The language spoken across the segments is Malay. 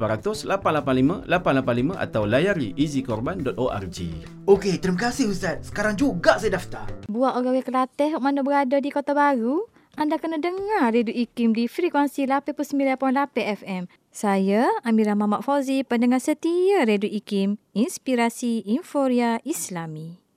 0800 885 885 atau layari easykorban.org. Okey, terima kasih Ustaz. Sekarang juga saya daftar. Buat orang Kelantan mana berada di Kota Baru, anda kena dengar Radio IKIM di frekuensi 89.8 FM. Saya Amira Mamak Fauzi, pendengar setia Radio IKIM, Inspirasi Inforia Islami.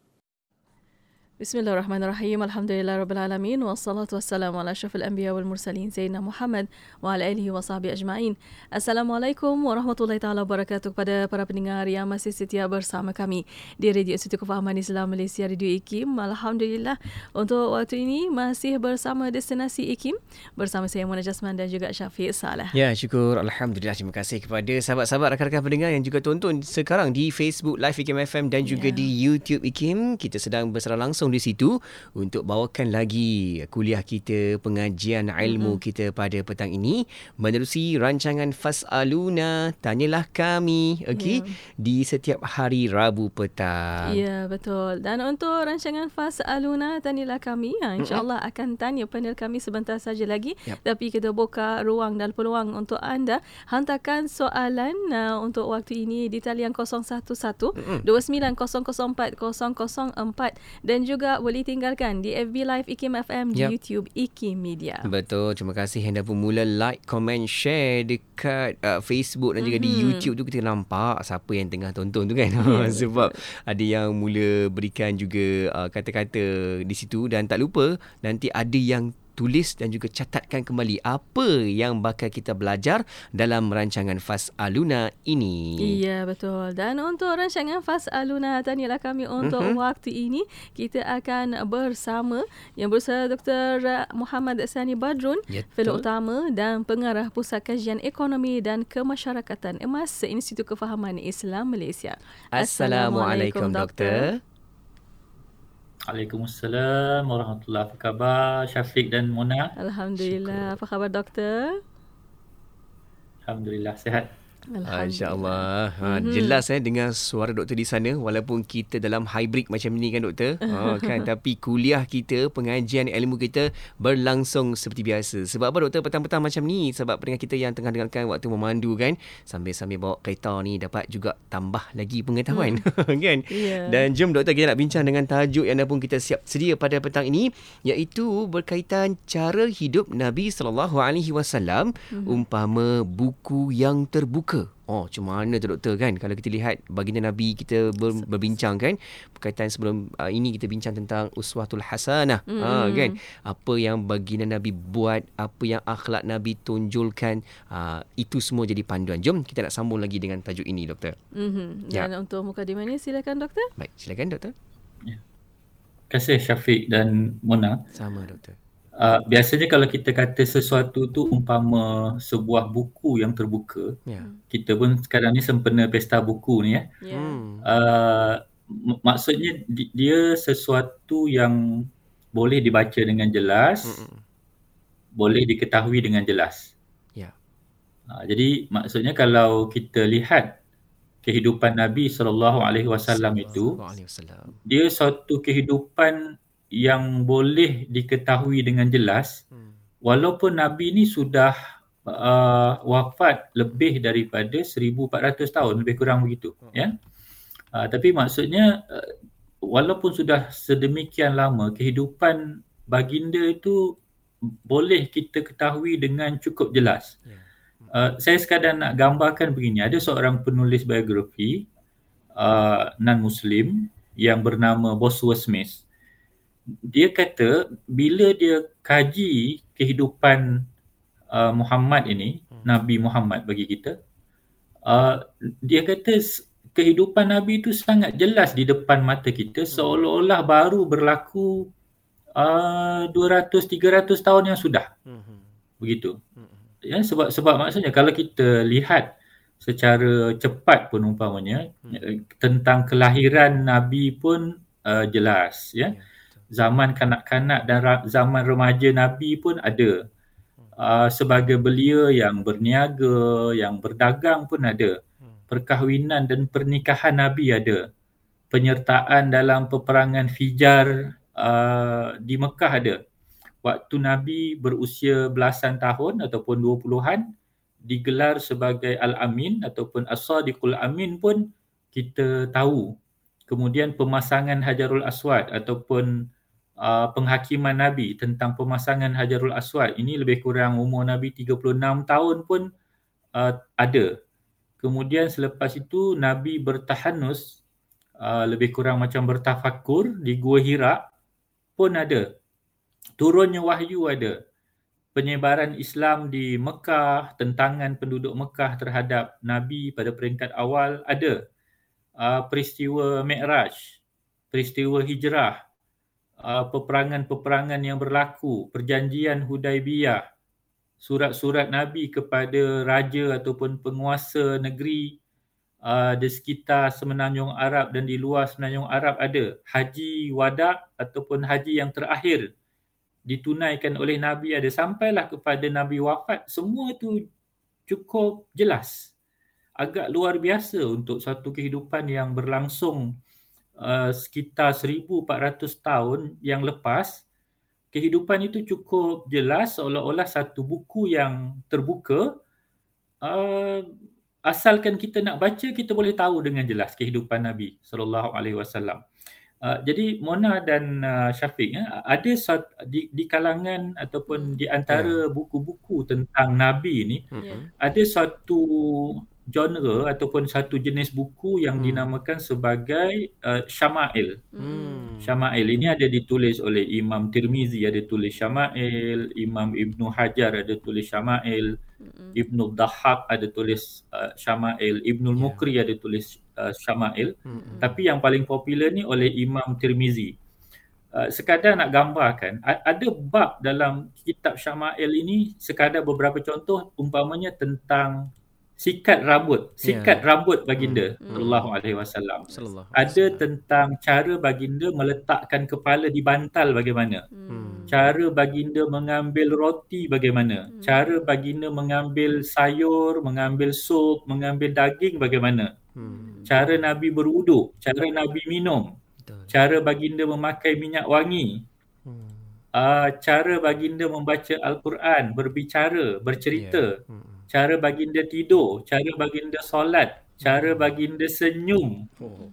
Bismillahirrahmanirrahim. Alhamdulillah rabbil alamin wassalatu wassalamu ala asyrafil anbiya wal mursalin sayyidina Muhammad wa ala alihi wa sahbihi ajma'in. Assalamualaikum warahmatullahi taala wabarakatuh kepada para pendengar yang masih setia bersama kami di Radio Institut Kefahaman Islam Malaysia Radio IKIM. Alhamdulillah untuk waktu ini masih bersama destinasi IKIM bersama saya Mona Jasman dan juga Syafiq Salah. Ya, syukur alhamdulillah terima kasih kepada sahabat-sahabat rakan-rakan pendengar yang juga tonton sekarang di Facebook Live IKIM FM dan juga ya. di YouTube IKIM. Kita sedang bersara langsung di situ untuk bawakan lagi kuliah kita, pengajian ilmu mm-hmm. kita pada petang ini menerusi rancangan Fasaluna Tanyalah Kami okey yeah. di setiap hari Rabu petang. Ya, yeah, betul. Dan untuk rancangan Fasaluna Tanyalah Kami, ya, insya-Allah mm-hmm. akan tanya panel kami sebentar saja lagi. Yep. Tapi kita buka ruang dan peluang untuk anda hantarkan soalan uh, untuk waktu ini di talian 011 mm-hmm. 2904 004 dan juga juga boleh tinggalkan di FB Live IKIM FM di yep. YouTube IKIM Media. Betul. Terima kasih yang dah pun mula like, comment, share dekat uh, Facebook dan juga mm-hmm. di YouTube tu kita nampak siapa yang tengah tonton tu kan. Yeah. Sebab ada yang mula berikan juga uh, kata-kata di situ dan tak lupa nanti ada yang tulis dan juga catatkan kembali apa yang bakal kita belajar dalam rancangan Fas Aluna ini. Iya, betul. Dan untuk rancangan Fas Aluna, tanyalah kami untuk uh-huh. waktu ini. Kita akan bersama yang bersama Dr. Muhammad Sani Badrun, ya, fellow utama dan pengarah Pusat Kajian Ekonomi dan Kemasyarakatan Emas Institut Kefahaman Islam Malaysia. Assalamualaikum, Assalamualaikum Doktor. doktor. Waalaikumsalam warahmatullahi Apa khabar Syafiq dan Mona? Alhamdulillah. Syukur. Apa khabar doktor? Alhamdulillah sehat. InsyaAllah. Ha, mm-hmm. Jelas eh dengan suara doktor di sana walaupun kita dalam hybrid macam ni kan doktor. Ha, kan? Tapi kuliah kita, pengajian ilmu kita berlangsung seperti biasa. Sebab apa doktor petang-petang macam ni? Sebab pendengar kita yang tengah dengarkan waktu memandu kan. Sambil-sambil bawa kereta ni dapat juga tambah lagi pengetahuan. Mm. kan? Yeah. Dan jom doktor kita nak bincang dengan tajuk yang dah pun kita siap sedia pada petang ini. Iaitu berkaitan cara hidup Nabi SAW mm-hmm. umpama buku yang terbuka Oh, macam mana tu doktor kan? Kalau kita lihat baginda Nabi kita ber, berbincang kan berkaitan sebelum uh, ini kita bincang tentang uswatul hasanah. Mm. Ha kan? Apa yang baginda Nabi buat, apa yang akhlak Nabi tunjulkan, uh, itu semua jadi panduan. Jom kita nak sambung lagi dengan tajuk ini doktor. Mhm. Dan ya. untuk mukadimah ini silakan doktor. Baik, silakan doktor. Ya. Terima kasih Syafiq dan Mona. Sama doktor. Uh, biasanya kalau kita kata sesuatu tu umpama sebuah buku yang terbuka, yeah. kita pun sekarang ni sempena pesta buku ni ya. Yeah. Hmm. Uh, maksudnya dia sesuatu yang boleh dibaca dengan jelas, Mm-mm. boleh diketahui dengan jelas. Yeah. Uh, jadi maksudnya kalau kita lihat kehidupan Nabi sallallahu alaihi wasallam itu, dia suatu kehidupan yang boleh diketahui dengan jelas hmm. walaupun nabi ni sudah uh, wafat lebih daripada 1400 tahun lebih kurang begitu hmm. ya uh, tapi maksudnya uh, walaupun sudah sedemikian lama kehidupan baginda itu boleh kita ketahui dengan cukup jelas yeah. uh, saya sekadar nak gambarkan begini ada seorang penulis biografi uh, non muslim yang bernama Bosworth Smith dia kata bila dia kaji kehidupan uh, Muhammad ini, hmm. Nabi Muhammad bagi kita, uh, dia kata kehidupan Nabi itu sangat jelas di depan mata kita hmm. seolah-olah baru berlaku uh, 200-300 tahun yang sudah. Hmm. Begitu. Hmm. Ya, sebab sebab maksudnya kalau kita lihat secara cepat pun umpamanya hmm. tentang kelahiran Nabi pun uh, jelas ya. Yeah zaman kanak-kanak dan zaman remaja Nabi pun ada. Uh, sebagai belia yang berniaga, yang berdagang pun ada. Perkahwinan dan pernikahan Nabi ada. Penyertaan dalam peperangan Fijar uh, di Mekah ada. Waktu Nabi berusia belasan tahun ataupun dua puluhan, digelar sebagai Al-Amin ataupun As-Sadiqul Amin pun kita tahu. Kemudian pemasangan Hajarul Aswad ataupun uh, penghakiman Nabi tentang pemasangan Hajarul Aswad ini lebih kurang umur Nabi 36 tahun pun uh, ada. Kemudian selepas itu Nabi bertahanus uh, lebih kurang macam bertafakur di Gua Hira pun ada. Turunnya wahyu ada penyebaran Islam di Mekah, tentangan penduduk Mekah terhadap Nabi pada peringkat awal ada. Uh, peristiwa Mi'raj, peristiwa hijrah, uh, peperangan-peperangan yang berlaku, perjanjian Hudaibiyah, surat-surat Nabi kepada raja ataupun penguasa negeri uh, di sekitar semenanjung Arab dan di luar semenanjung Arab ada. Haji wada ataupun haji yang terakhir ditunaikan oleh Nabi ada sampailah kepada Nabi wafat semua itu cukup jelas agak luar biasa untuk satu kehidupan yang berlangsung uh, sekitar 1400 tahun yang lepas kehidupan itu cukup jelas seolah-olah satu buku yang terbuka uh, asalkan kita nak baca kita boleh tahu dengan jelas kehidupan Nabi sallallahu alaihi wasallam Uh, jadi Mona dan uh, Syafiq ya, ada suat, di, di kalangan ataupun di antara yeah. buku-buku tentang Nabi ini yeah. ada satu genre ataupun satu jenis buku yang hmm. dinamakan sebagai uh, Syama'il. Hmm. Syama'il ini ada ditulis oleh Imam Tirmizi ada tulis Syama'il, Imam Ibnu Hajar ada tulis Syama'il, hmm. Ibnu Dahab ada tulis uh, Syama'il, Ibnu yeah. Mukri ada tulis uh, Syama'il. Hmm. Tapi yang paling popular ni oleh Imam Tirmizi. Uh, sekadar nak gambarkan ada bab dalam kitab Syama'il ini sekadar beberapa contoh umpamanya tentang sikat rambut sikat yeah. rambut baginda hmm. sallallahu mm. alaihi wasallam ada tentang cara baginda meletakkan kepala di bantal bagaimana mm. cara baginda mengambil roti bagaimana mm. cara baginda mengambil sayur mengambil sup mengambil daging bagaimana mm. cara nabi berwuduk cara nabi minum Betul. cara baginda memakai minyak wangi mm. uh, cara baginda membaca al-Quran berbicara bercerita yeah. mm cara baginda tidur, cara baginda solat, cara baginda senyum, oh.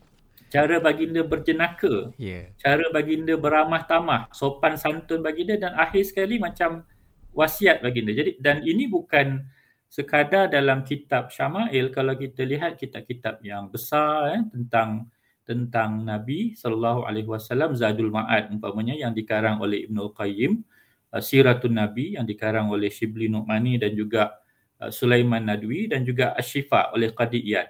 cara baginda berjenaka, yeah. cara baginda beramah tamah, sopan santun baginda dan akhir sekali macam wasiat baginda. Jadi dan ini bukan sekadar dalam kitab Syama'il kalau kita lihat kitab-kitab yang besar eh, tentang tentang Nabi sallallahu alaihi wasallam Zadul Ma'ad umpamanya yang dikarang oleh Ibnu Qayyim uh, Siratun Nabi yang dikarang oleh Shibli Nu'mani dan juga Sulaiman Nadwi dan juga Ashifa oleh Qadi Iyad.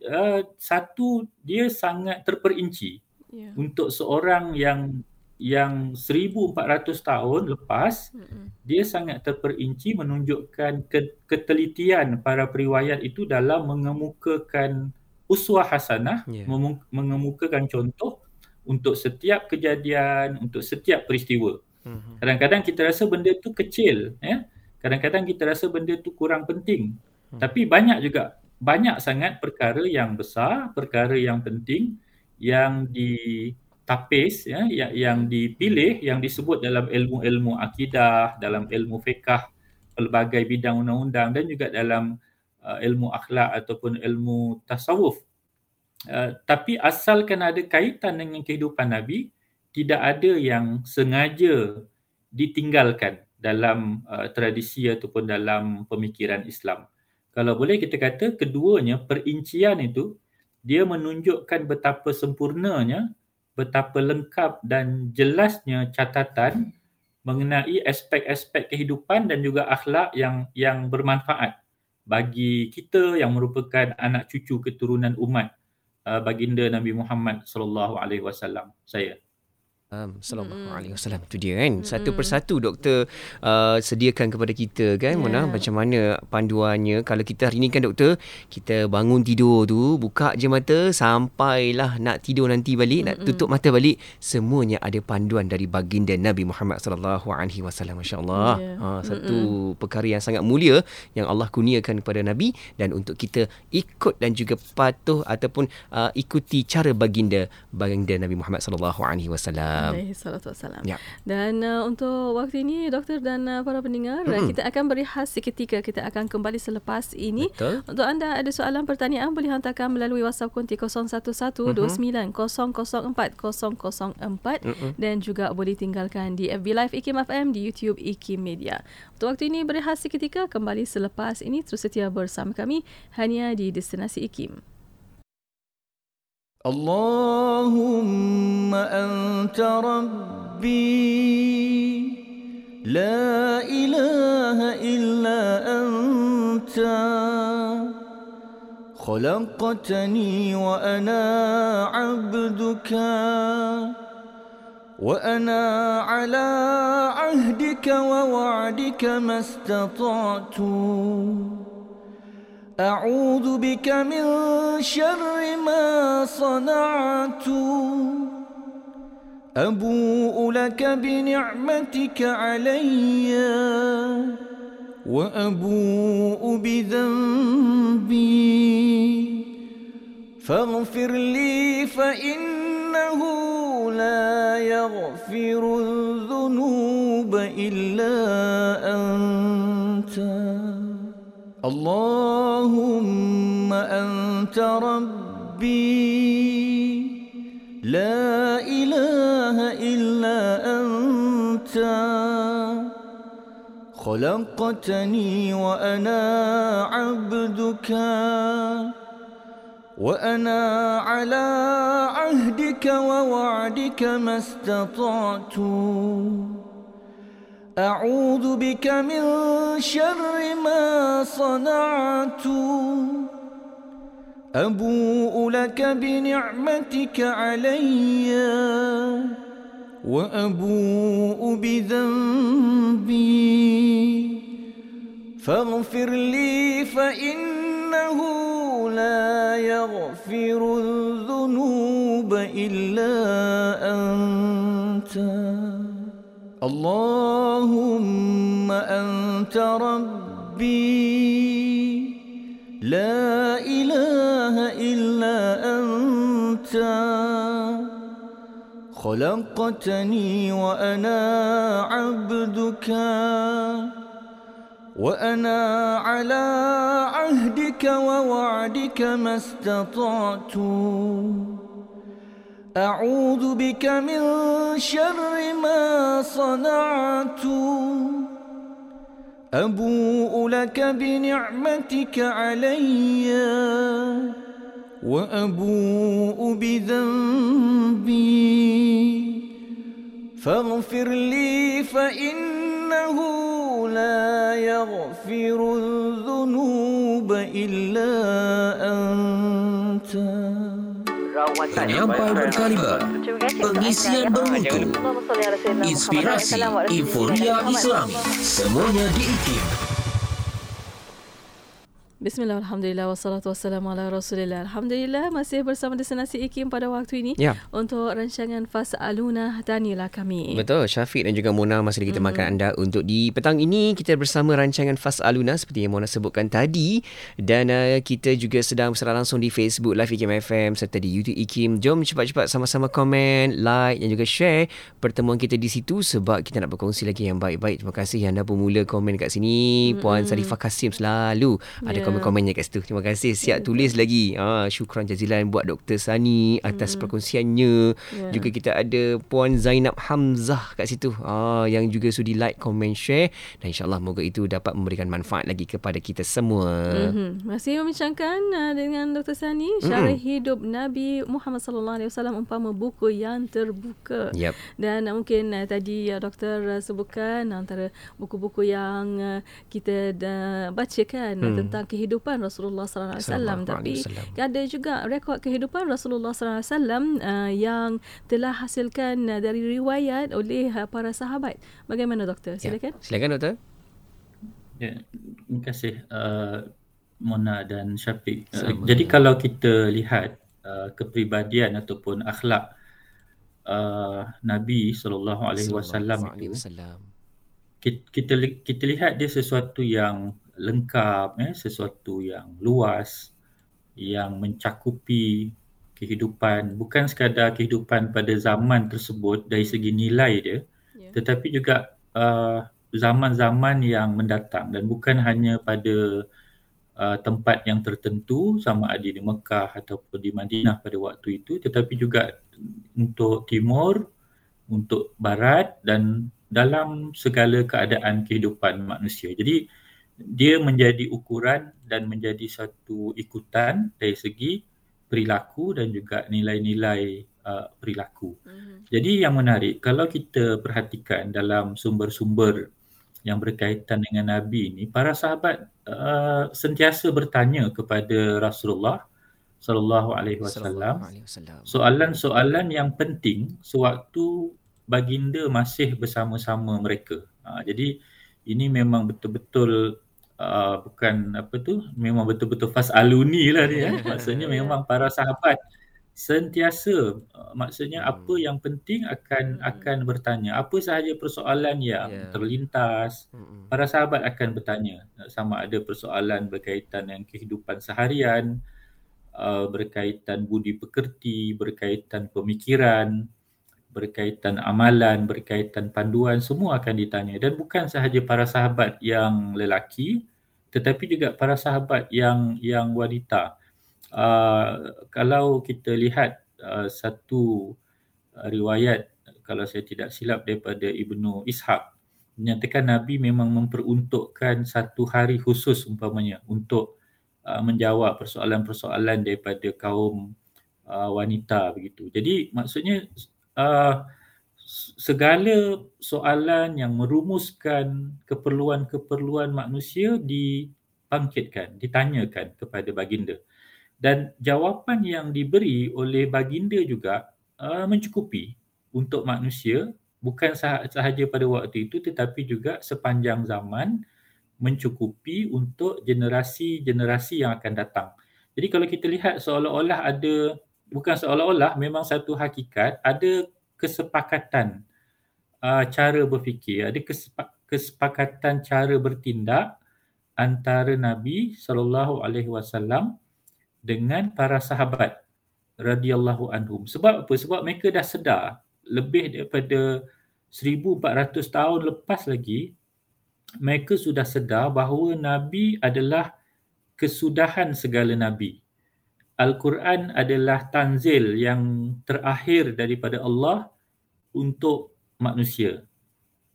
Uh, satu dia sangat terperinci yeah. untuk seorang yang yang 1400 tahun lepas mm-hmm. dia sangat terperinci menunjukkan ke- ketelitian para periwayat itu dalam mengemukakan uswah hasanah yeah. mem- mengemukakan contoh untuk setiap kejadian untuk setiap peristiwa. Mm-hmm. Kadang-kadang kita rasa benda itu kecil ya kadang-kadang kita rasa benda tu kurang penting. Hmm. tapi banyak juga banyak sangat perkara yang besar perkara yang penting yang ditapis ya yang, yang dipilih yang disebut dalam ilmu-ilmu akidah dalam ilmu fiqah pelbagai bidang undang-undang dan juga dalam uh, ilmu akhlak ataupun ilmu tasawuf. Uh, tapi asalkan ada kaitan dengan kehidupan nabi tidak ada yang sengaja ditinggalkan dalam uh, tradisi ataupun dalam pemikiran Islam. Kalau boleh kita kata keduanya perincian itu dia menunjukkan betapa sempurnanya, betapa lengkap dan jelasnya catatan mengenai aspek-aspek kehidupan dan juga akhlak yang yang bermanfaat bagi kita yang merupakan anak cucu keturunan umat uh, baginda Nabi Muhammad sallallahu alaihi wasallam. Saya Um, Sallallahu alaihi wasallam tu dia kan. Satu persatu doktor uh, sediakan kepada kita kan yeah. Mona macam mana panduannya kalau kita hari ni kan doktor kita bangun tidur tu buka je mata sampailah nak tidur nanti balik Mm-mm. nak tutup mata balik semuanya ada panduan dari baginda Nabi Muhammad sallallahu alaihi wasallam masya-Allah. Yeah. Ha, satu Mm-mm. perkara yang sangat mulia yang Allah kurniakan kepada Nabi dan untuk kita ikut dan juga patuh ataupun uh, ikuti cara baginda baginda Nabi Muhammad sallallahu alaihi wasallam. Wassalam. Alaihi salatu wassalam. Ya. Dan uh, untuk waktu ini doktor dan uh, para pendengar mm-hmm. kita akan berehat seketika kita akan kembali selepas ini. Betul. Untuk anda ada soalan pertanyaan boleh hantarkan melalui WhatsApp konti 0112900404 mm-hmm. dan juga boleh tinggalkan di FB Live IKIM FM di YouTube IKIM Media. Untuk waktu ini berehat seketika kembali selepas ini terus setia bersama kami hanya di destinasi IKIM. اللهم أنت ربي. لا إله إلا أنت. خلقتني وأنا عبدك. وأنا على عهدك ووعدك ما استطعت. أعوذ بك من شر ما صنعت. أبوء لك بنعمتك علي وأبوء بذنبي. فاغفر لي فإنه لا يغفر الذنوب إلا أنت. اللهم أنت ربي. لا إله إلا أنت. خلقتني وأنا عبدك. وأنا على عهدك ووعدك ما استطعت. أعوذ بك من شر ما صنعت. أبوء لك بنعمتك علي وأبوء بذنبي. فاغفر لي فإنه لا يغفر الذنوب إلا أنت. اللهم أنت ربي. لا إله إلا أنت. خلقتني وأنا عبدك. وأنا على عهدك ووعدك ما استطعت. أعوذ بك من شر ما صنعت. أبوء لك بنعمتك علي وأبوء بذنبي. فاغفر لي فإنه لا يغفر الذنوب إلا أنت. Penyampai berkaliber. Pengisian bermutu. Inspirasi Inforia Islami Semuanya diikim Bismillah, Alhamdulillah, wassalatu wassalamu ala rasulillah. Alhamdulillah, masih bersama Destinasi IKIM pada waktu ini ya. untuk rancangan Fas Aluna Tanilah Kami. Betul, Syafiq dan juga Mona masih lagi kita mm-hmm. anda untuk di petang ini kita bersama rancangan Fas Aluna seperti yang Mona sebutkan tadi dan uh, kita juga sedang bersara langsung di Facebook Live IKIM FM serta di YouTube IKIM. Jom cepat-cepat sama-sama komen, like dan juga share pertemuan kita di situ sebab kita nak berkongsi lagi yang baik-baik. Terima kasih yang dah bermula komen kat sini. Mm-hmm. Puan Sarifah Kasim selalu ada yeah komen-komennya kat situ. Terima kasih. Siap tulis lagi. Ha, syukran jazilan buat Dr. Sani atas hmm. perkongsiannya. Yeah. Juga kita ada Puan Zainab Hamzah kat situ. Ha, yang juga sudi like, komen, share. Dan insyaAllah moga itu dapat memberikan manfaat lagi kepada kita semua. Mm-hmm. Masih membincangkan uh, dengan Dr. Sani. Syarah mm-hmm. hidup Nabi Muhammad Sallallahu Alaihi Wasallam umpama buku yang terbuka. Yep. Dan uh, mungkin uh, tadi uh, Doktor uh, sebutkan antara buku-buku yang uh, kita uh, bacakan mm. tentang kehidupan kehidupan Rasulullah sallallahu alaihi wasallam tapi ada juga rekod kehidupan Rasulullah sallallahu alaihi wasallam uh, yang telah hasilkan uh, dari riwayat oleh uh, para sahabat. Bagaimana doktor? Ya. Silakan. Ya. Silakan doktor. Ya, terima kasih uh, Mona dan Syafiq. Uh, jadi kalau kita lihat uh, kepribadian ataupun akhlak uh, Nabi sallallahu alaihi wasallam itu kita, kita kita lihat dia sesuatu yang lengkap eh sesuatu yang luas yang mencakupi kehidupan bukan sekadar kehidupan pada zaman tersebut dari segi nilai dia yeah. tetapi juga uh, zaman-zaman yang mendatang dan bukan hanya pada uh, tempat yang tertentu sama ada di Mekah ataupun di Madinah pada waktu itu tetapi juga untuk timur untuk barat dan dalam segala keadaan kehidupan manusia. Jadi dia menjadi ukuran dan menjadi satu ikutan dari segi perilaku dan juga nilai-nilai uh, perilaku. Mm-hmm. Jadi yang menarik kalau kita perhatikan dalam sumber-sumber yang berkaitan dengan Nabi ini, para sahabat uh, sentiasa bertanya kepada Rasulullah sallallahu alaihi wasallam soalan-soalan yang penting sewaktu baginda masih bersama-sama mereka. Uh, jadi ini memang betul-betul uh, bukan apa tu memang betul-betul fas aluni lah dia. Eh. Maksudnya memang para sahabat sentiasa uh, maksudnya hmm. apa yang penting akan hmm. akan bertanya apa sahaja persoalan yang yeah. terlintas hmm. para sahabat akan bertanya sama ada persoalan berkaitan dengan kehidupan seharian uh, berkaitan budi pekerti berkaitan pemikiran berkaitan amalan berkaitan panduan semua akan ditanya dan bukan sahaja para sahabat yang lelaki tetapi juga para sahabat yang yang wanita Uh, kalau kita lihat uh, satu uh, riwayat kalau saya tidak silap daripada Ibnu Ishaq menyatakan Nabi memang memperuntukkan satu hari khusus umpamanya untuk uh, menjawab persoalan-persoalan daripada kaum uh, wanita begitu. Jadi maksudnya uh, segala soalan yang merumuskan keperluan-keperluan manusia dibangkitkan, ditanyakan kepada baginda dan jawapan yang diberi oleh baginda juga uh, mencukupi untuk manusia bukan sah- sahaja pada waktu itu tetapi juga sepanjang zaman mencukupi untuk generasi-generasi yang akan datang. Jadi kalau kita lihat seolah-olah ada bukan seolah-olah memang satu hakikat ada kesepakatan uh, cara berfikir, ada kesepak- kesepakatan cara bertindak antara Nabi sallallahu alaihi wasallam dengan para sahabat radhiyallahu anhum. Sebab apa? Sebab mereka dah sedar lebih daripada 1400 tahun lepas lagi mereka sudah sedar bahawa nabi adalah kesudahan segala nabi. Al-Quran adalah tanzil yang terakhir daripada Allah untuk manusia.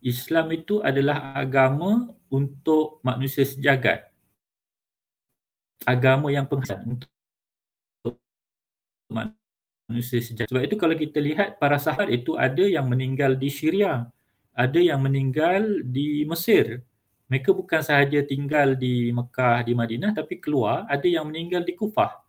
Islam itu adalah agama untuk manusia sejagat. Agama yang penghasil untuk manusia sejati. Sebab itu kalau kita lihat para sahabat itu ada yang meninggal di Syria, ada yang meninggal di Mesir. Mereka bukan sahaja tinggal di Mekah, di Madinah tapi keluar, ada yang meninggal di Kufah,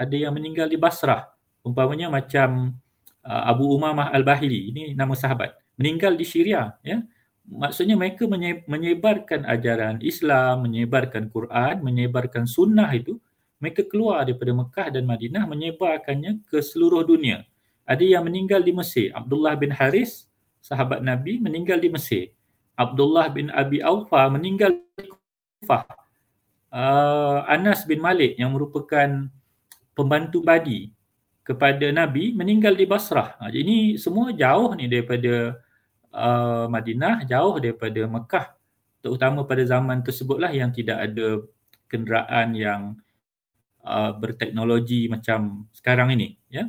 ada yang meninggal di Basrah. Umpamanya macam uh, Abu Umamah Al-Bahili, ini nama sahabat, meninggal di Syria. Ya? Maksudnya mereka menyebarkan ajaran Islam, menyebarkan Quran, menyebarkan sunnah itu mereka keluar daripada Mekah dan Madinah menyebarkannya ke seluruh dunia. Ada yang meninggal di Mesir. Abdullah bin Haris, sahabat Nabi, meninggal di Mesir. Abdullah bin Abi Aufa meninggal di Kufah. Uh, Anas bin Malik yang merupakan pembantu badi kepada Nabi meninggal di Basrah. Ha, ini semua jauh ni daripada uh, Madinah, jauh daripada Mekah. Terutama pada zaman tersebutlah yang tidak ada kenderaan yang uh, berteknologi macam sekarang ini ya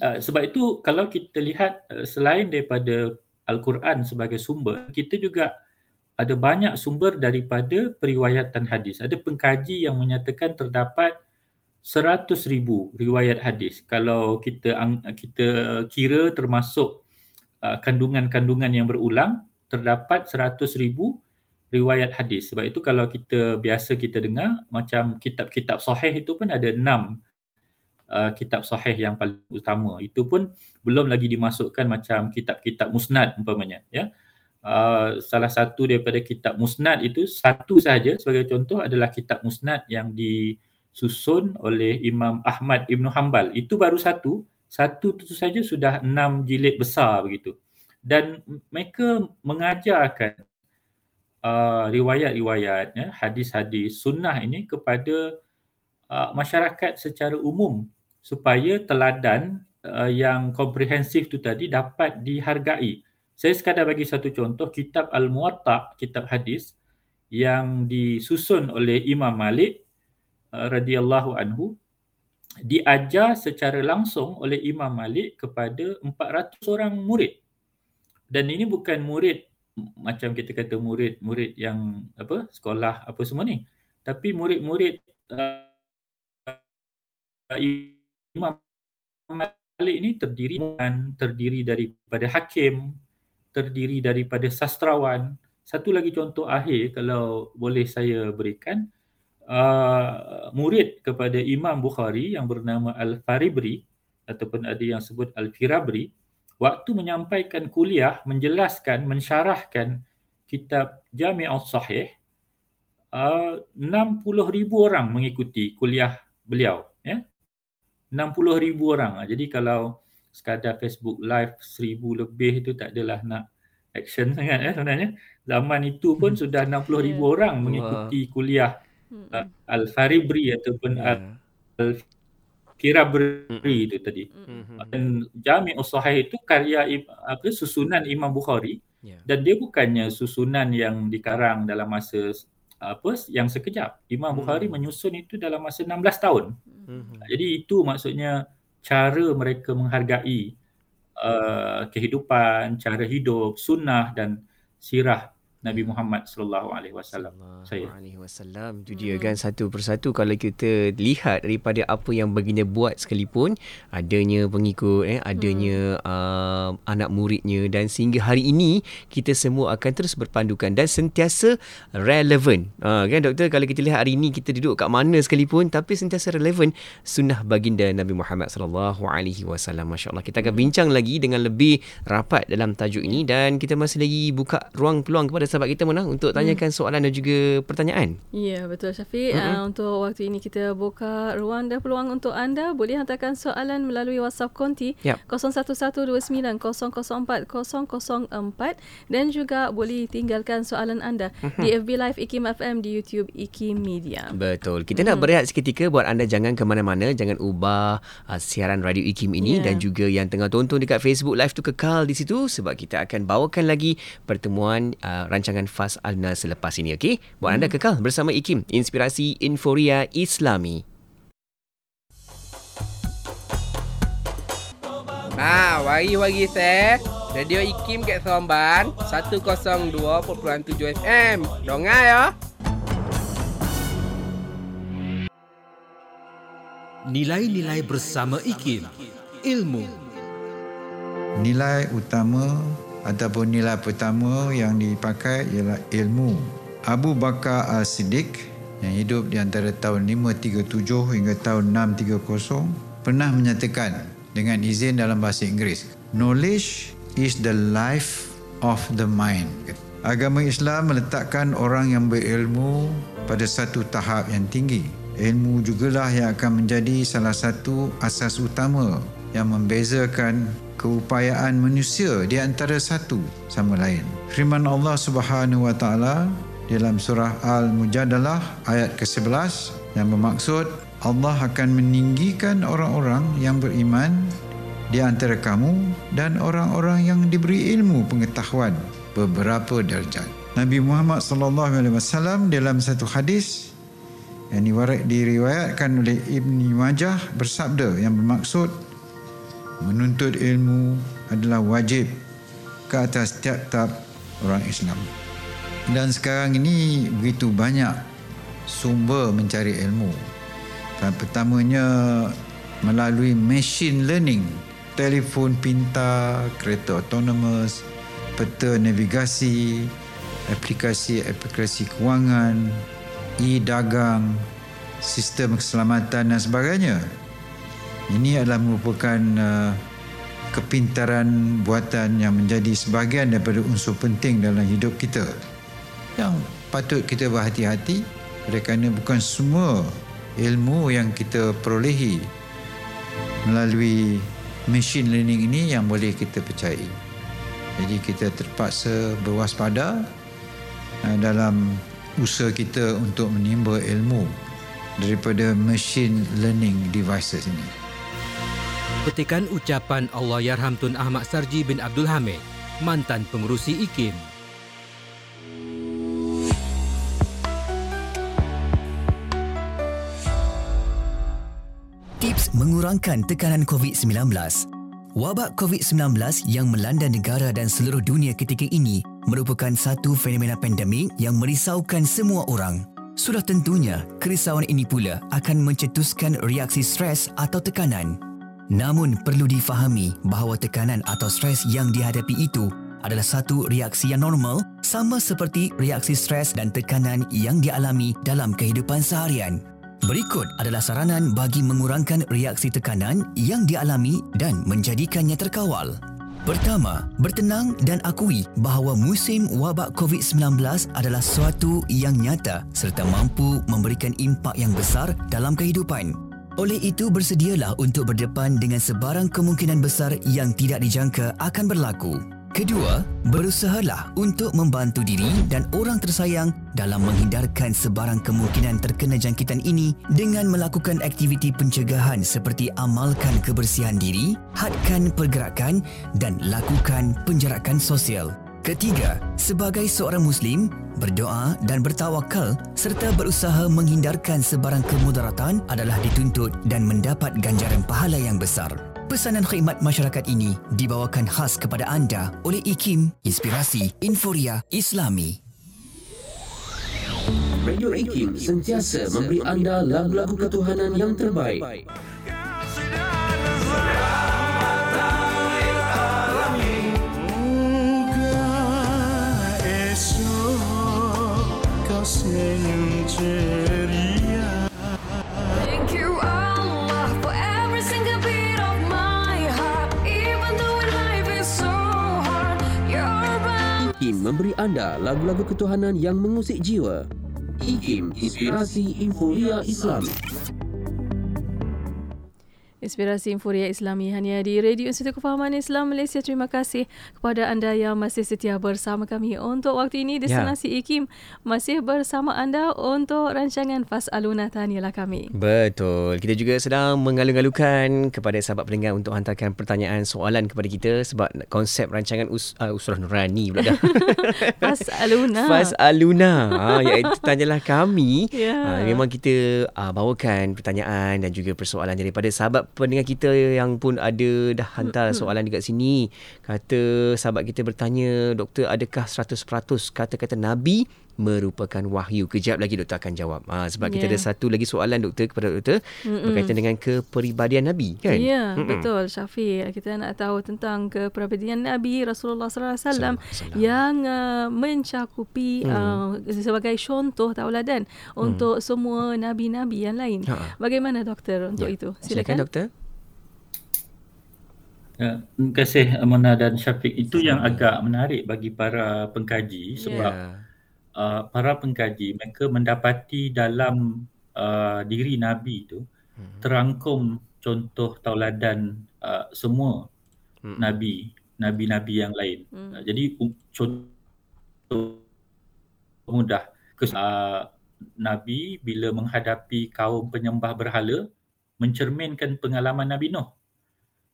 uh, sebab itu kalau kita lihat uh, selain daripada al-Quran sebagai sumber kita juga ada banyak sumber daripada periwayatan hadis ada pengkaji yang menyatakan terdapat seratus ribu riwayat hadis kalau kita kita kira termasuk uh, kandungan-kandungan yang berulang terdapat seratus ribu riwayat hadis. Sebab itu kalau kita biasa kita dengar macam kitab-kitab sahih itu pun ada enam uh, kitab sahih yang paling utama. Itu pun belum lagi dimasukkan macam kitab-kitab musnad umpamanya. Ya. Uh, salah satu daripada kitab musnad itu satu sahaja sebagai contoh adalah kitab musnad yang disusun oleh Imam Ahmad Ibn Hanbal. Itu baru satu. Satu itu saja sudah enam jilid besar begitu. Dan mereka mengajarkan uh, riwayat-riwayat ya, hadis-hadis sunnah ini kepada uh, masyarakat secara umum supaya teladan uh, yang komprehensif tu tadi dapat dihargai. Saya sekadar bagi satu contoh kitab Al-Muwatta, kitab hadis yang disusun oleh Imam Malik radhiyallahu anhu diajar secara langsung oleh Imam Malik kepada 400 orang murid. Dan ini bukan murid macam kita kata murid-murid yang apa sekolah apa semua ni. Tapi murid-murid uh, Imam Malik ini terdiri terdiri daripada hakim, terdiri daripada sastrawan. Satu lagi contoh akhir kalau boleh saya berikan, uh, murid kepada Imam Bukhari yang bernama Al-Faribri ataupun ada yang sebut Al-Firabri, waktu menyampaikan kuliah, menjelaskan, mensyarahkan kitab Jami' sahih uh, 60 ribu orang mengikuti kuliah beliau. Ya? 60 ribu orang. Jadi kalau sekadar Facebook live seribu lebih itu tak adalah nak action sangat eh sebenarnya. Zaman itu pun hmm. sudah 60 ribu yeah. orang mengikuti wow. kuliah uh, Al-Faribri ataupun yeah. Al-Kirabri mm. itu tadi. Mm-hmm. Dan Jami' Usahih itu karya apa susunan Imam Bukhari yeah. dan dia bukannya susunan yang dikarang dalam masa apa yang sekejap. Imam Bukhari hmm. menyusun itu dalam masa 16 tahun. Hmm. Jadi itu maksudnya cara mereka menghargai uh, kehidupan, cara hidup, sunnah dan sirah Nabi Muhammad sallallahu alaihi wasallam. Saya. Alaihi wasallam. Itu dia kan satu persatu kalau kita lihat daripada apa yang baginda buat sekalipun adanya pengikut eh adanya hmm. uh, anak muridnya dan sehingga hari ini kita semua akan terus berpandukan dan sentiasa relevan. Uh, kan doktor kalau kita lihat hari ini kita duduk kat mana sekalipun tapi sentiasa relevan sunnah baginda Nabi Muhammad sallallahu alaihi wasallam. Masya-Allah. Kita akan bincang lagi dengan lebih rapat dalam tajuk ini dan kita masih lagi buka ruang peluang kepada sahabat kita Mona untuk tanyakan hmm. soalan dan juga pertanyaan. Ya, betul Syafiq. Mm-hmm. Uh, untuk waktu ini kita buka ruang dan peluang untuk anda boleh hantarkan soalan melalui WhatsApp konti yep. 0112900404 dan juga boleh tinggalkan soalan anda mm-hmm. di FB Live IKIM FM di YouTube IKIM Media. Betul. Kita mm-hmm. nak berehat seketika buat anda jangan ke mana-mana, jangan ubah uh, siaran radio IKIM ini yeah. dan juga yang tengah tonton dekat Facebook Live tu kekal di situ sebab kita akan bawakan lagi pertemuan uh, rancangan Fas Alna selepas ini. Okey, buat anda hmm. kekal bersama IKIM, Inspirasi Inforia Islami. Ha, wari-wari saya. Radio IKIM kat Seremban 102.7 FM. Dengar ya. Nilai-nilai bersama IKIM. Ilmu. Nilai utama ataupun nilai pertama yang dipakai ialah ilmu. Abu Bakar As-Siddiq yang hidup di antara tahun 537 hingga tahun 630 pernah menyatakan dengan izin dalam bahasa Inggeris, knowledge is the life of the mind. Agama Islam meletakkan orang yang berilmu pada satu tahap yang tinggi. Ilmu jugalah yang akan menjadi salah satu asas utama yang membezakan keupayaan manusia di antara satu sama lain. Firman Allah Subhanahu wa taala dalam surah Al-Mujadalah ayat ke-11 yang bermaksud Allah akan meninggikan orang-orang yang beriman di antara kamu dan orang-orang yang diberi ilmu pengetahuan beberapa darjat. Nabi Muhammad sallallahu alaihi wasallam dalam satu hadis yang diriwayatkan oleh Ibni Majah bersabda yang bermaksud menuntut ilmu adalah wajib ke atas tiap-tiap orang Islam. Dan sekarang ini begitu banyak sumber mencari ilmu. Dan pertamanya melalui machine learning, telefon pintar, kereta autonomous, peta navigasi, aplikasi-aplikasi kewangan, e-dagang, sistem keselamatan dan sebagainya. Ini adalah merupakan uh, kepintaran buatan yang menjadi sebahagian daripada unsur penting dalam hidup kita. Yang patut kita berhati-hati kerana bukan semua ilmu yang kita perolehi melalui machine learning ini yang boleh kita percayai. Jadi kita terpaksa berwaspada uh, dalam usaha kita untuk menimba ilmu daripada machine learning devices ini. Petikan ucapan Allah Yarham Tun Ahmad Sarji bin Abdul Hamid, mantan pengurusi IKIM. Tips mengurangkan tekanan COVID-19 Wabak COVID-19 yang melanda negara dan seluruh dunia ketika ini merupakan satu fenomena pandemik yang merisaukan semua orang. Sudah tentunya, kerisauan ini pula akan mencetuskan reaksi stres atau tekanan. Namun perlu difahami bahawa tekanan atau stres yang dihadapi itu adalah satu reaksi yang normal sama seperti reaksi stres dan tekanan yang dialami dalam kehidupan seharian. Berikut adalah saranan bagi mengurangkan reaksi tekanan yang dialami dan menjadikannya terkawal. Pertama, bertenang dan akui bahawa musim wabak COVID-19 adalah suatu yang nyata serta mampu memberikan impak yang besar dalam kehidupan. Oleh itu, bersedialah untuk berdepan dengan sebarang kemungkinan besar yang tidak dijangka akan berlaku. Kedua, berusahalah untuk membantu diri dan orang tersayang dalam menghindarkan sebarang kemungkinan terkena jangkitan ini dengan melakukan aktiviti pencegahan seperti amalkan kebersihan diri, hadkan pergerakan dan lakukan penjarakan sosial. Ketiga, sebagai seorang Muslim, berdoa dan bertawakal serta berusaha menghindarkan sebarang kemudaratan adalah dituntut dan mendapat ganjaran pahala yang besar. Pesanan khidmat masyarakat ini dibawakan khas kepada anda oleh IKIM, Inspirasi Inforia Islami. Radio IKIM sentiasa memberi anda lagu-lagu ketuhanan yang terbaik. IKIM memberi anda lagu-lagu ketuhanan yang mengusik jiwa. IKIM, Inspirasi Inforia Islam. Inspirasi Inforia Islami hanya di Radio Institut Kefahaman Islam Malaysia. Terima kasih kepada anda yang masih setia bersama kami untuk waktu ini. Destinasi ya. IKIM masih bersama anda untuk rancangan Fas Aluna Tanilah kami. Betul. Kita juga sedang mengalu-alukan kepada sahabat pendengar untuk hantarkan pertanyaan soalan kepada kita sebab konsep rancangan us, uh, Usrah Nurani pula dah. Fas Aluna. Fas Aluna. Ha, iaitu tanyalah kami. Ya. Ha, memang kita uh, bawakan pertanyaan dan juga persoalan daripada sahabat pendengar kita yang pun ada dah hantar soalan dekat sini. Kata sahabat kita bertanya, doktor adakah 100% kata-kata Nabi merupakan wahyu? Kejap lagi doktor akan jawab. Ha, sebab yeah. kita ada satu lagi soalan doktor kepada doktor Mm-mm. berkaitan dengan kepribadian Nabi. Kan? Ya, yeah, betul Syafiq. Kita nak tahu tentang kepribadian Nabi Rasulullah SAW yang uh, mencakupi mm. uh, sebagai contoh tauladan mm. untuk semua Nabi-Nabi yang lain. Ha. Bagaimana doktor untuk yeah. itu? Silakan. Silakan doktor. Ya, terima kasih Mona dan Syafiq. Itu Sama. yang agak menarik bagi para pengkaji sebab yeah. Uh, para pengkaji mereka mendapati dalam uh, diri Nabi itu hmm. terangkum contoh tauladan uh, semua hmm. Nabi, Nabi-Nabi yang lain. Hmm. Uh, jadi um, contoh mudah uh, Nabi bila menghadapi kaum penyembah berhala mencerminkan pengalaman Nabi Nuh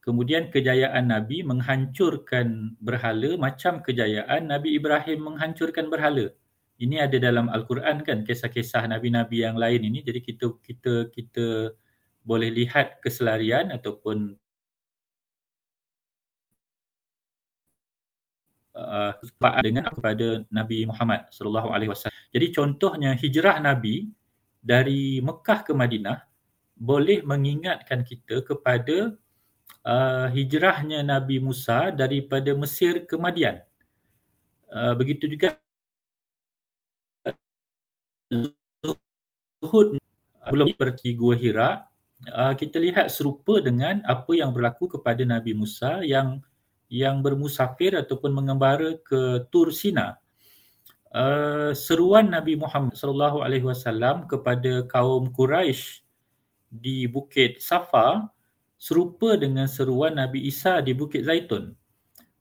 Kemudian kejayaan Nabi menghancurkan berhala macam kejayaan Nabi Ibrahim menghancurkan berhala. Ini ada dalam Al-Quran kan kisah-kisah nabi-nabi yang lain ini. Jadi kita kita kita boleh lihat keselarian ataupun uh, dengan kepada Nabi Muhammad sallallahu alaihi wasallam. Jadi contohnya hijrah Nabi dari Mekah ke Madinah boleh mengingatkan kita kepada uh, hijrahnya Nabi Musa daripada Mesir ke Madian. Uh, begitu juga Zuhud belum pergi Gua Hira, uh, kita lihat serupa dengan apa yang berlaku kepada Nabi Musa yang yang bermusafir ataupun mengembara ke Tur Sina. Uh, seruan Nabi Muhammad sallallahu alaihi wasallam kepada kaum Quraisy di Bukit Safa serupa dengan seruan Nabi Isa di Bukit Zaitun.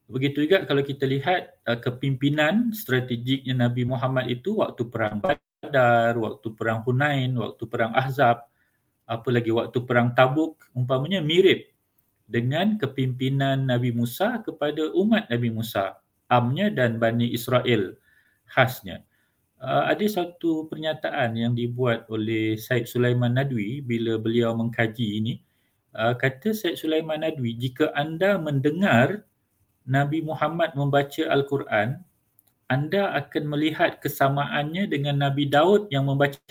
Begitu juga kalau kita lihat uh, kepimpinan strategiknya Nabi Muhammad itu waktu perang Badar, waktu perang Hunain, waktu perang Ahzab, apa lagi waktu perang Tabuk, umpamanya mirip dengan kepimpinan Nabi Musa kepada umat Nabi Musa, amnya dan Bani Israel khasnya. Uh, ada satu pernyataan yang dibuat oleh Said Sulaiman Nadwi bila beliau mengkaji ini. Uh, kata Said Sulaiman Nadwi, jika anda mendengar Nabi Muhammad membaca Al-Quran, anda akan melihat kesamaannya dengan Nabi Daud yang membaca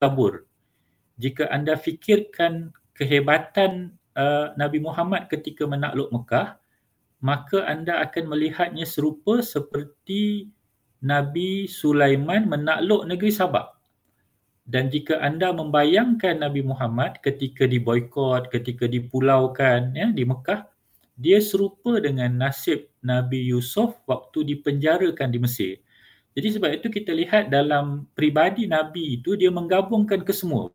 Zabur. Jika anda fikirkan kehebatan uh, Nabi Muhammad ketika menakluk Mekah, maka anda akan melihatnya serupa seperti Nabi Sulaiman menakluk negeri Sabak. Dan jika anda membayangkan Nabi Muhammad ketika diboikot, ketika dipulaukan ya, di Mekah, dia serupa dengan nasib Nabi Yusuf waktu dipenjarakan di Mesir. Jadi sebab itu kita lihat dalam pribadi Nabi itu dia menggabungkan kesemua.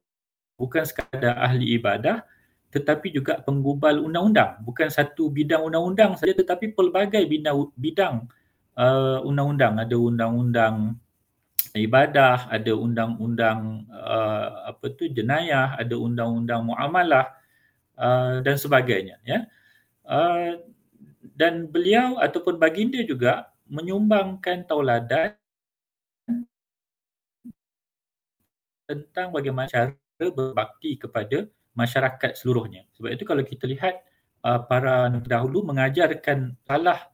Bukan sekadar ahli ibadah tetapi juga penggubal undang-undang. Bukan satu bidang undang-undang saja tetapi pelbagai bidang, bidang uh, undang-undang. Ada undang-undang ibadah, ada undang-undang uh, apa tu jenayah, ada undang-undang muamalah uh, dan sebagainya ya. Uh, dan beliau ataupun baginda juga menyumbangkan tauladan tentang bagaimana cara berbakti kepada masyarakat seluruhnya. Sebab itu kalau kita lihat uh, para terdahulu mengajarkan salah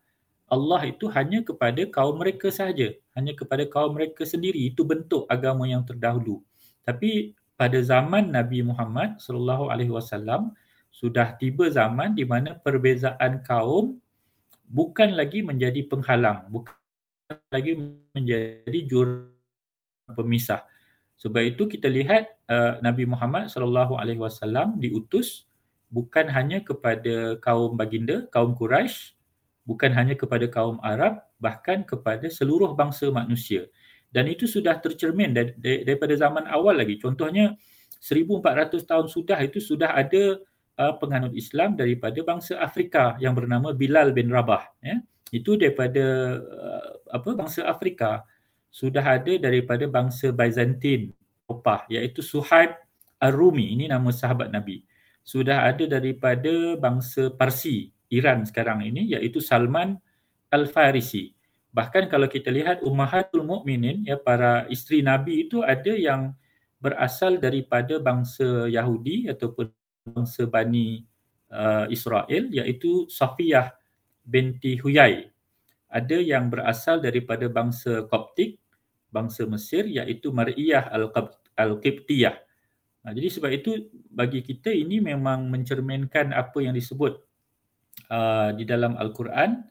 Allah itu hanya kepada kaum mereka sahaja, hanya kepada kaum mereka sendiri. Itu bentuk agama yang terdahulu. Tapi pada zaman Nabi Muhammad sallallahu alaihi wasallam sudah tiba zaman di mana perbezaan kaum bukan lagi menjadi penghalang, bukan lagi menjadi jurang pemisah. Sebab itu kita lihat uh, Nabi Muhammad sallallahu alaihi wasallam diutus bukan hanya kepada kaum baginda, kaum Quraisy, bukan hanya kepada kaum Arab, bahkan kepada seluruh bangsa manusia. Dan itu sudah tercermin dar- dar- daripada zaman awal lagi. Contohnya 1400 tahun sudah itu sudah ada uh, penganut Islam daripada bangsa Afrika yang bernama Bilal bin Rabah ya. Itu daripada uh, apa bangsa Afrika. Sudah ada daripada bangsa Byzantine Eropah iaitu Suhaib Ar-Rumi ini nama sahabat Nabi. Sudah ada daripada bangsa Parsi Iran sekarang ini iaitu Salman Al-Farisi. Bahkan kalau kita lihat Ummahatul Mukminin ya para isteri Nabi itu ada yang berasal daripada bangsa Yahudi ataupun bangsa Bani uh, Israel iaitu Safiyah binti Huyai. Ada yang berasal daripada bangsa Koptik, bangsa Mesir iaitu Mar'iyah Al-Qibtiyah. Nah, jadi sebab itu bagi kita ini memang mencerminkan apa yang disebut uh, di dalam Al-Quran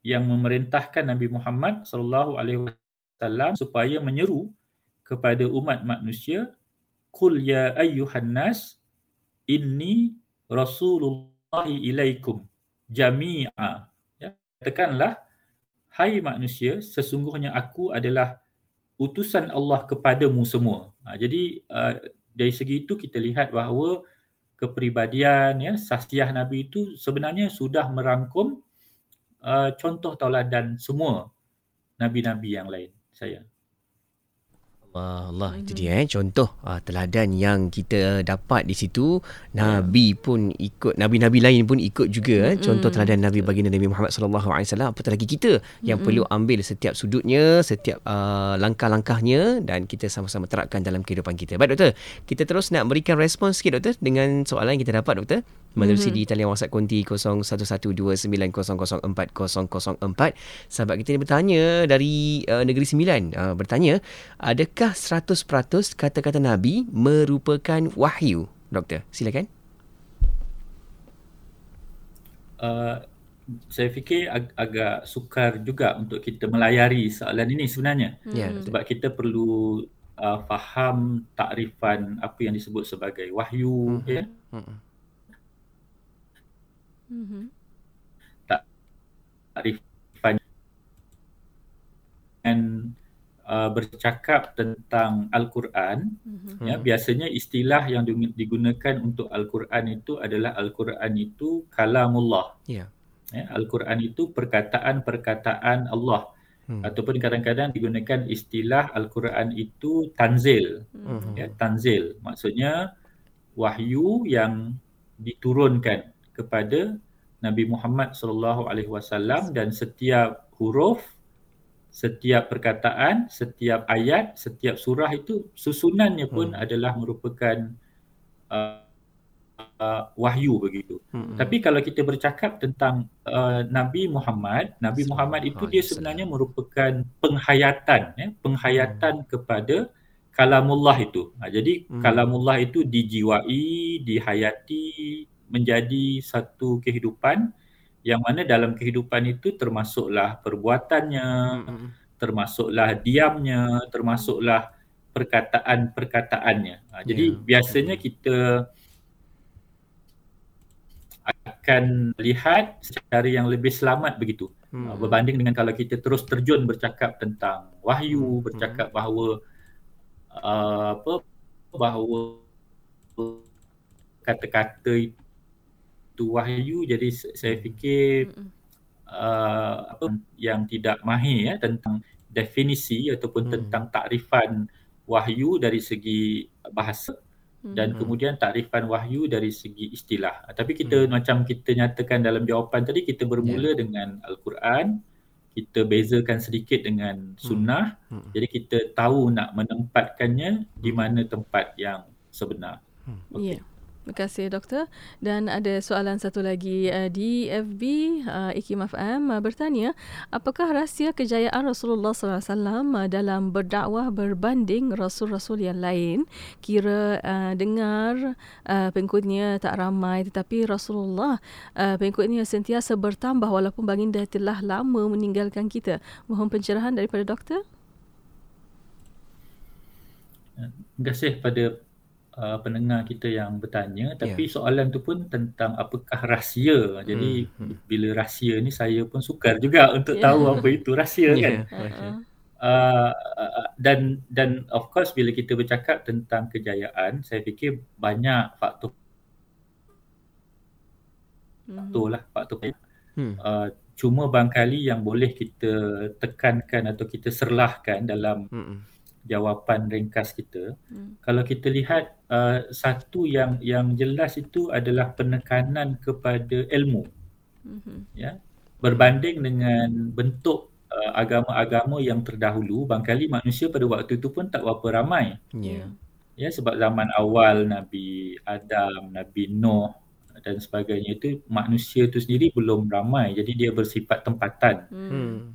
yang memerintahkan Nabi Muhammad sallallahu alaihi wasallam supaya menyeru kepada umat manusia qul ya ayyuhan nas inni rasulullah ilaikum jami'a. Ya katakanlah hai manusia sesungguhnya aku adalah utusan Allah kepadamu semua. Ha, jadi uh, dari segi itu kita lihat bahawa kepribadian ya sastiah nabi itu sebenarnya sudah merangkum uh, contoh tauladan semua nabi-nabi yang lain saya Allah, Allah itu dia eh. Contoh uh, teladan yang kita dapat di situ nabi pun ikut nabi-nabi lain pun ikut juga eh. Contoh teladan nabi baginda Nabi Muhammad sallallahu alaihi wasallam. Apatah lagi kita yang perlu ambil setiap sudutnya setiap uh, langkah-langkahnya dan kita sama-sama terapkan dalam kehidupan kita. Baik doktor, kita terus nak berikan respon sikit doktor dengan soalan yang kita dapat doktor menerusi di talian WhatsApp konti 0112900404. Sahabat kita ni bertanya dari uh, Negeri Sembilan uh, bertanya, adakah 100% kata-kata Nabi merupakan wahyu? Doktor, silakan. uh, saya fikir ag- agak sukar juga untuk kita melayari soalan ini sebenarnya. Ya, Sebab kita perlu uh, faham takrifan apa yang disebut sebagai wahyu Mhm. ya. Mhm. Mhm. Takrifan dan uh, bercakap tentang Al-Quran Mhm. ya biasanya istilah yang di- digunakan untuk Al-Quran itu adalah Al-Quran itu kalamullah Ya. ya, Al-Quran itu perkataan-perkataan Allah Hmm. ataupun kadang-kadang digunakan istilah Al-Quran itu tanzil Mhm. ya tanzil maksudnya wahyu yang diturunkan kepada Nabi Muhammad sallallahu alaihi wasallam dan setiap huruf setiap perkataan, setiap ayat, setiap surah itu susunannya pun hmm. adalah merupakan uh, uh, wahyu begitu. Hmm. Tapi kalau kita bercakap tentang uh, Nabi Muhammad, Nabi Muhammad itu dia sebenarnya merupakan penghayatan ya, penghayatan hmm. kepada kalamullah itu. Ha, jadi hmm. kalamullah itu dijiwai, dihayati menjadi satu kehidupan yang mana dalam kehidupan itu termasuklah perbuatannya, hmm. termasuklah diamnya, termasuklah perkataan-perkataannya. Ha, jadi yeah. biasanya kita akan lihat secara yang lebih selamat begitu. Hmm. Berbanding dengan kalau kita terus terjun bercakap tentang wahyu, bercakap hmm. bahawa uh, apa bahawa kata-kata itu wahyu jadi saya fikir uh, apa yang tidak mahir ya tentang definisi ataupun hmm. tentang takrifan wahyu dari segi bahasa hmm. dan kemudian takrifan wahyu dari segi istilah. Tapi kita hmm. macam kita nyatakan dalam jawapan tadi kita bermula yeah. dengan al-Quran, kita bezakan sedikit dengan sunnah. Hmm. Hmm. Jadi kita tahu nak menempatkannya di mana tempat yang sebenar. Hmm. Okay. Yeah. Terima kasih doktor. Dan ada soalan satu lagi uh, di FB uh, Ikim FM uh, bertanya, apakah rahsia kejayaan Rasulullah SAW uh, dalam berdakwah berbanding rasul-rasul yang lain? Kira uh, dengar uh, pengikutnya tak ramai tetapi Rasulullah uh, pengikutnya sentiasa bertambah walaupun baginda telah lama meninggalkan kita. Mohon pencerahan daripada doktor. Terima kasih pada uh, pendengar kita yang bertanya tapi yeah. soalan tu pun tentang apakah rahsia jadi hmm. Hmm. bila rahsia ni saya pun sukar juga untuk yeah. tahu apa itu rahsia yeah. kan uh-huh. uh, dan dan of course bila kita bercakap tentang kejayaan saya fikir banyak faktor faktor lah faktor hmm. uh, cuma bangkali yang boleh kita tekankan atau kita serlahkan dalam hmm jawapan ringkas kita. Hmm. Kalau kita lihat uh, satu yang yang jelas itu adalah penekanan kepada ilmu. Hmm. Ya. Berbanding dengan bentuk uh, agama-agama yang terdahulu, bangkali manusia pada waktu itu pun tak berapa ramai. Yeah. Ya sebab zaman awal Nabi Adam, Nabi Nuh dan sebagainya itu manusia itu sendiri belum ramai. Jadi dia bersifat tempatan. Hmm.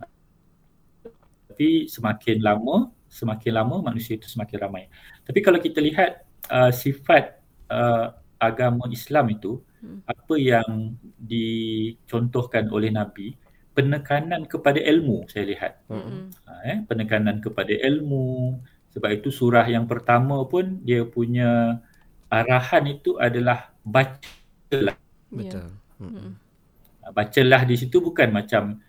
Tapi semakin lama semakin lama manusia itu semakin ramai. Tapi kalau kita lihat uh, sifat uh, agama Islam itu hmm. apa yang dicontohkan oleh Nabi penekanan kepada ilmu saya lihat. Hmm. Uh, eh, penekanan kepada ilmu sebab itu surah yang pertama pun dia punya arahan itu adalah bacalah. Betul. Hmm. Bacalah di situ bukan macam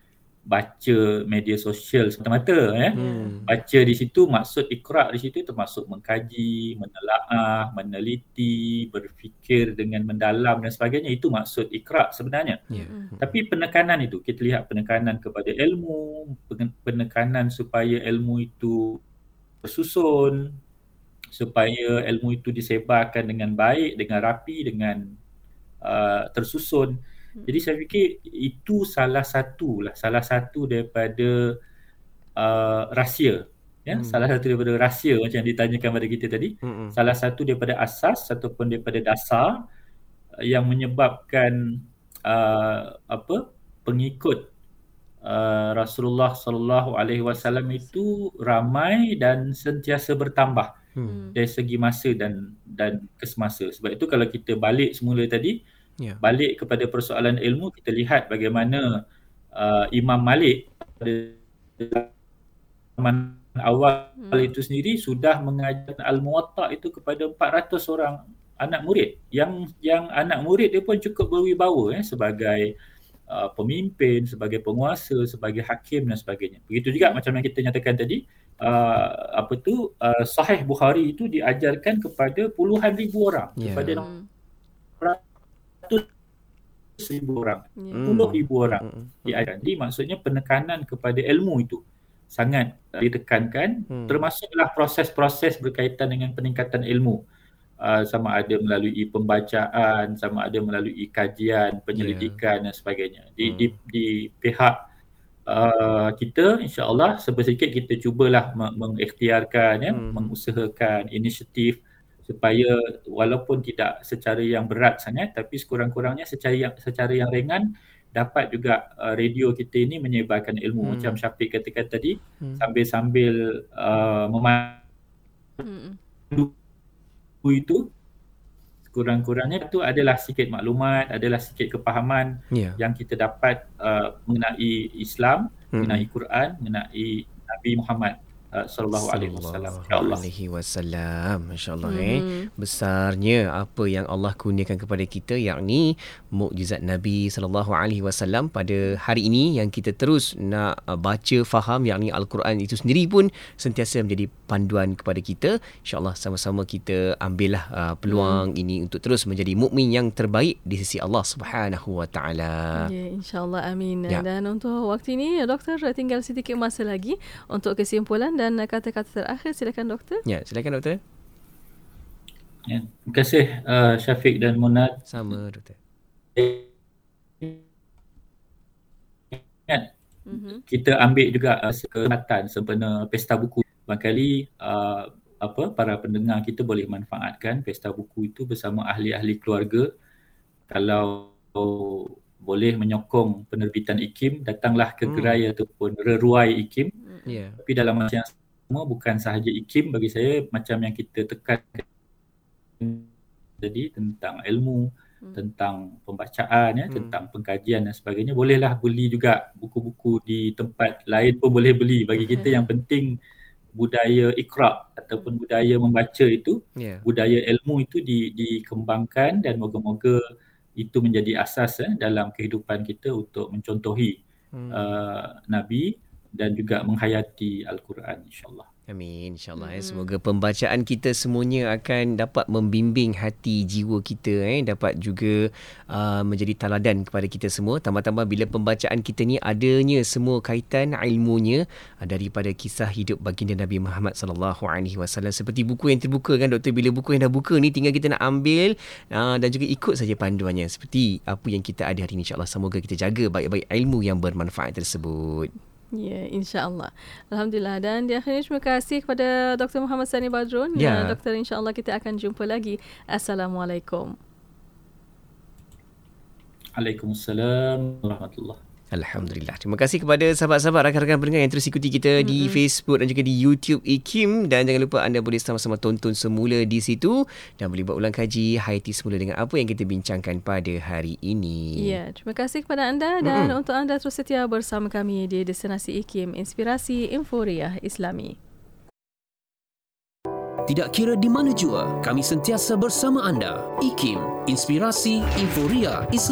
baca media sosial semata-mata ya. Hmm. Baca di situ maksud ikra di situ termasuk mengkaji, menelaah, meneliti, berfikir dengan mendalam dan sebagainya itu maksud ikra sebenarnya. Yeah. Hmm. Tapi penekanan itu kita lihat penekanan kepada ilmu, penekanan supaya ilmu itu bersusun supaya ilmu itu disebarkan dengan baik, dengan rapi, dengan uh, tersusun. Jadi saya fikir itu salah satu lah, salah satu daripada uh, rahsia. Ya, hmm. salah satu daripada rahsia macam yang ditanyakan pada kita tadi. Hmm. Salah satu daripada asas ataupun daripada dasar yang menyebabkan uh, apa pengikut uh, Rasulullah sallallahu alaihi wasallam itu ramai dan sentiasa bertambah hmm. dari segi masa dan dan kesemasa. Sebab itu kalau kita balik semula tadi yeah. balik kepada persoalan ilmu kita lihat bagaimana uh, Imam Malik pada zaman awal hmm. itu sendiri sudah mengajar al-muwatta itu kepada 400 orang anak murid yang yang anak murid dia pun cukup berwibawa eh sebagai uh, pemimpin sebagai penguasa sebagai hakim dan sebagainya begitu juga macam yang kita nyatakan tadi uh, apa tu uh, sahih bukhari itu diajarkan kepada puluhan ribu orang yeah. kepada hmm ratus ribu orang, ya. puluh ribu orang hmm. diajarkan. Jadi maksudnya penekanan kepada ilmu itu sangat uh, ditekankan hmm. termasuklah proses-proses berkaitan dengan peningkatan ilmu. uh, sama ada melalui pembacaan, sama ada melalui kajian, penyelidikan dan sebagainya. Di di, di pihak uh, kita insya-Allah sedikit kita cubalah me- mengikhtiarkan ya, mengusahakan inisiatif supaya walaupun tidak secara yang berat sangat tapi sekurang-kurangnya secara yang secara yang ringan dapat juga uh, radio kita ini menyebarkan ilmu Hmm. macam Syafiq katakan tadi Hmm. sambil-sambil uh, memandu itu kurang-kurangnya itu adalah sikit maklumat, adalah sikit kepahaman Ya. yang kita dapat uh, mengenai Islam, Hmm. mengenai Quran, mengenai Nabi Muhammad uh, sallallahu alaihi wasallam. Sallallahu alaihi wasallam. Masya-Allah eh. Mhm. Besarnya apa yang Allah kurniakan kepada kita yakni mukjizat Nabi sallallahu alaihi wasallam pada hari ini yang kita terus nak uh, baca faham yakni al-Quran itu sendiri pun sentiasa menjadi panduan kepada kita. Insya-Allah sama-sama kita ambillah uh, peluang ini untuk terus menjadi mukmin yang terbaik di sisi Allah Subhanahu wa taala. Ya, insyaAllah amin. Ya. Dan untuk waktu ini, doktor tinggal sedikit masa lagi untuk kesimpulan dan kata-kata terakhir. Silakan doktor. Ya, silakan doktor. Ya, terima kasih uh, Syafiq dan Munad. Sama doktor. Ingat, kita ambil juga uh, kesempatan sempena pesta buku. Barangkali uh, apa para pendengar kita boleh manfaatkan pesta buku itu bersama ahli-ahli keluarga. Kalau boleh menyokong penerbitan IKIM, datanglah ke gerai ataupun reruai IKIM. Ya. Tapi dalam masa yang sama bukan sahaja IKIM bagi saya macam yang kita tekan tadi tentang ilmu, tentang pembacaan ya, tentang pengkajian dan sebagainya. Bolehlah beli juga buku-buku di tempat lain pun boleh beli. Bagi kita yang penting budaya ikra ataupun budaya membaca itu, Ya. budaya ilmu itu di, dikembangkan dan moga-moga itu menjadi asas eh, dalam kehidupan kita untuk mencontohi Hmm. uh, Nabi dan juga menghayati Al-Quran insyaAllah. Amin insyaAllah mm-hmm. eh. Semoga pembacaan kita semuanya akan dapat membimbing hati jiwa kita eh. Dapat juga uh, menjadi teladan kepada kita semua Tambah-tambah bila pembacaan kita ni adanya semua kaitan ilmunya uh, Daripada kisah hidup baginda Nabi Muhammad sallallahu alaihi wasallam Seperti buku yang terbuka kan doktor Bila buku yang dah buka ni tinggal kita nak ambil uh, Dan juga ikut saja panduannya Seperti apa yang kita ada hari ini insyaAllah Semoga kita jaga baik-baik ilmu yang bermanfaat tersebut Ya, insyaAllah. Alhamdulillah. Dan di akhirnya terima kasih kepada Dr. Muhammad Sani Badrun. Ya. Uh, Doktor, insyaAllah kita akan jumpa lagi. Assalamualaikum. Waalaikumsalam warahmatullahi Alhamdulillah. Terima kasih kepada sahabat-sahabat rakan-rakan pendengar yang terus ikuti kita mm-hmm. di Facebook dan juga di YouTube IKIM dan jangan lupa anda boleh sama-sama tonton semula di situ dan boleh buat ulang kaji hayati semula dengan apa yang kita bincangkan pada hari ini. Ya, terima kasih kepada anda dan Mm-mm. untuk anda terus setia bersama kami di Destinasi IKIM Inspirasi Inforia Islami. Tidak kira di mana jua, kami sentiasa bersama anda. IKIM, Inspirasi Inforia Islam.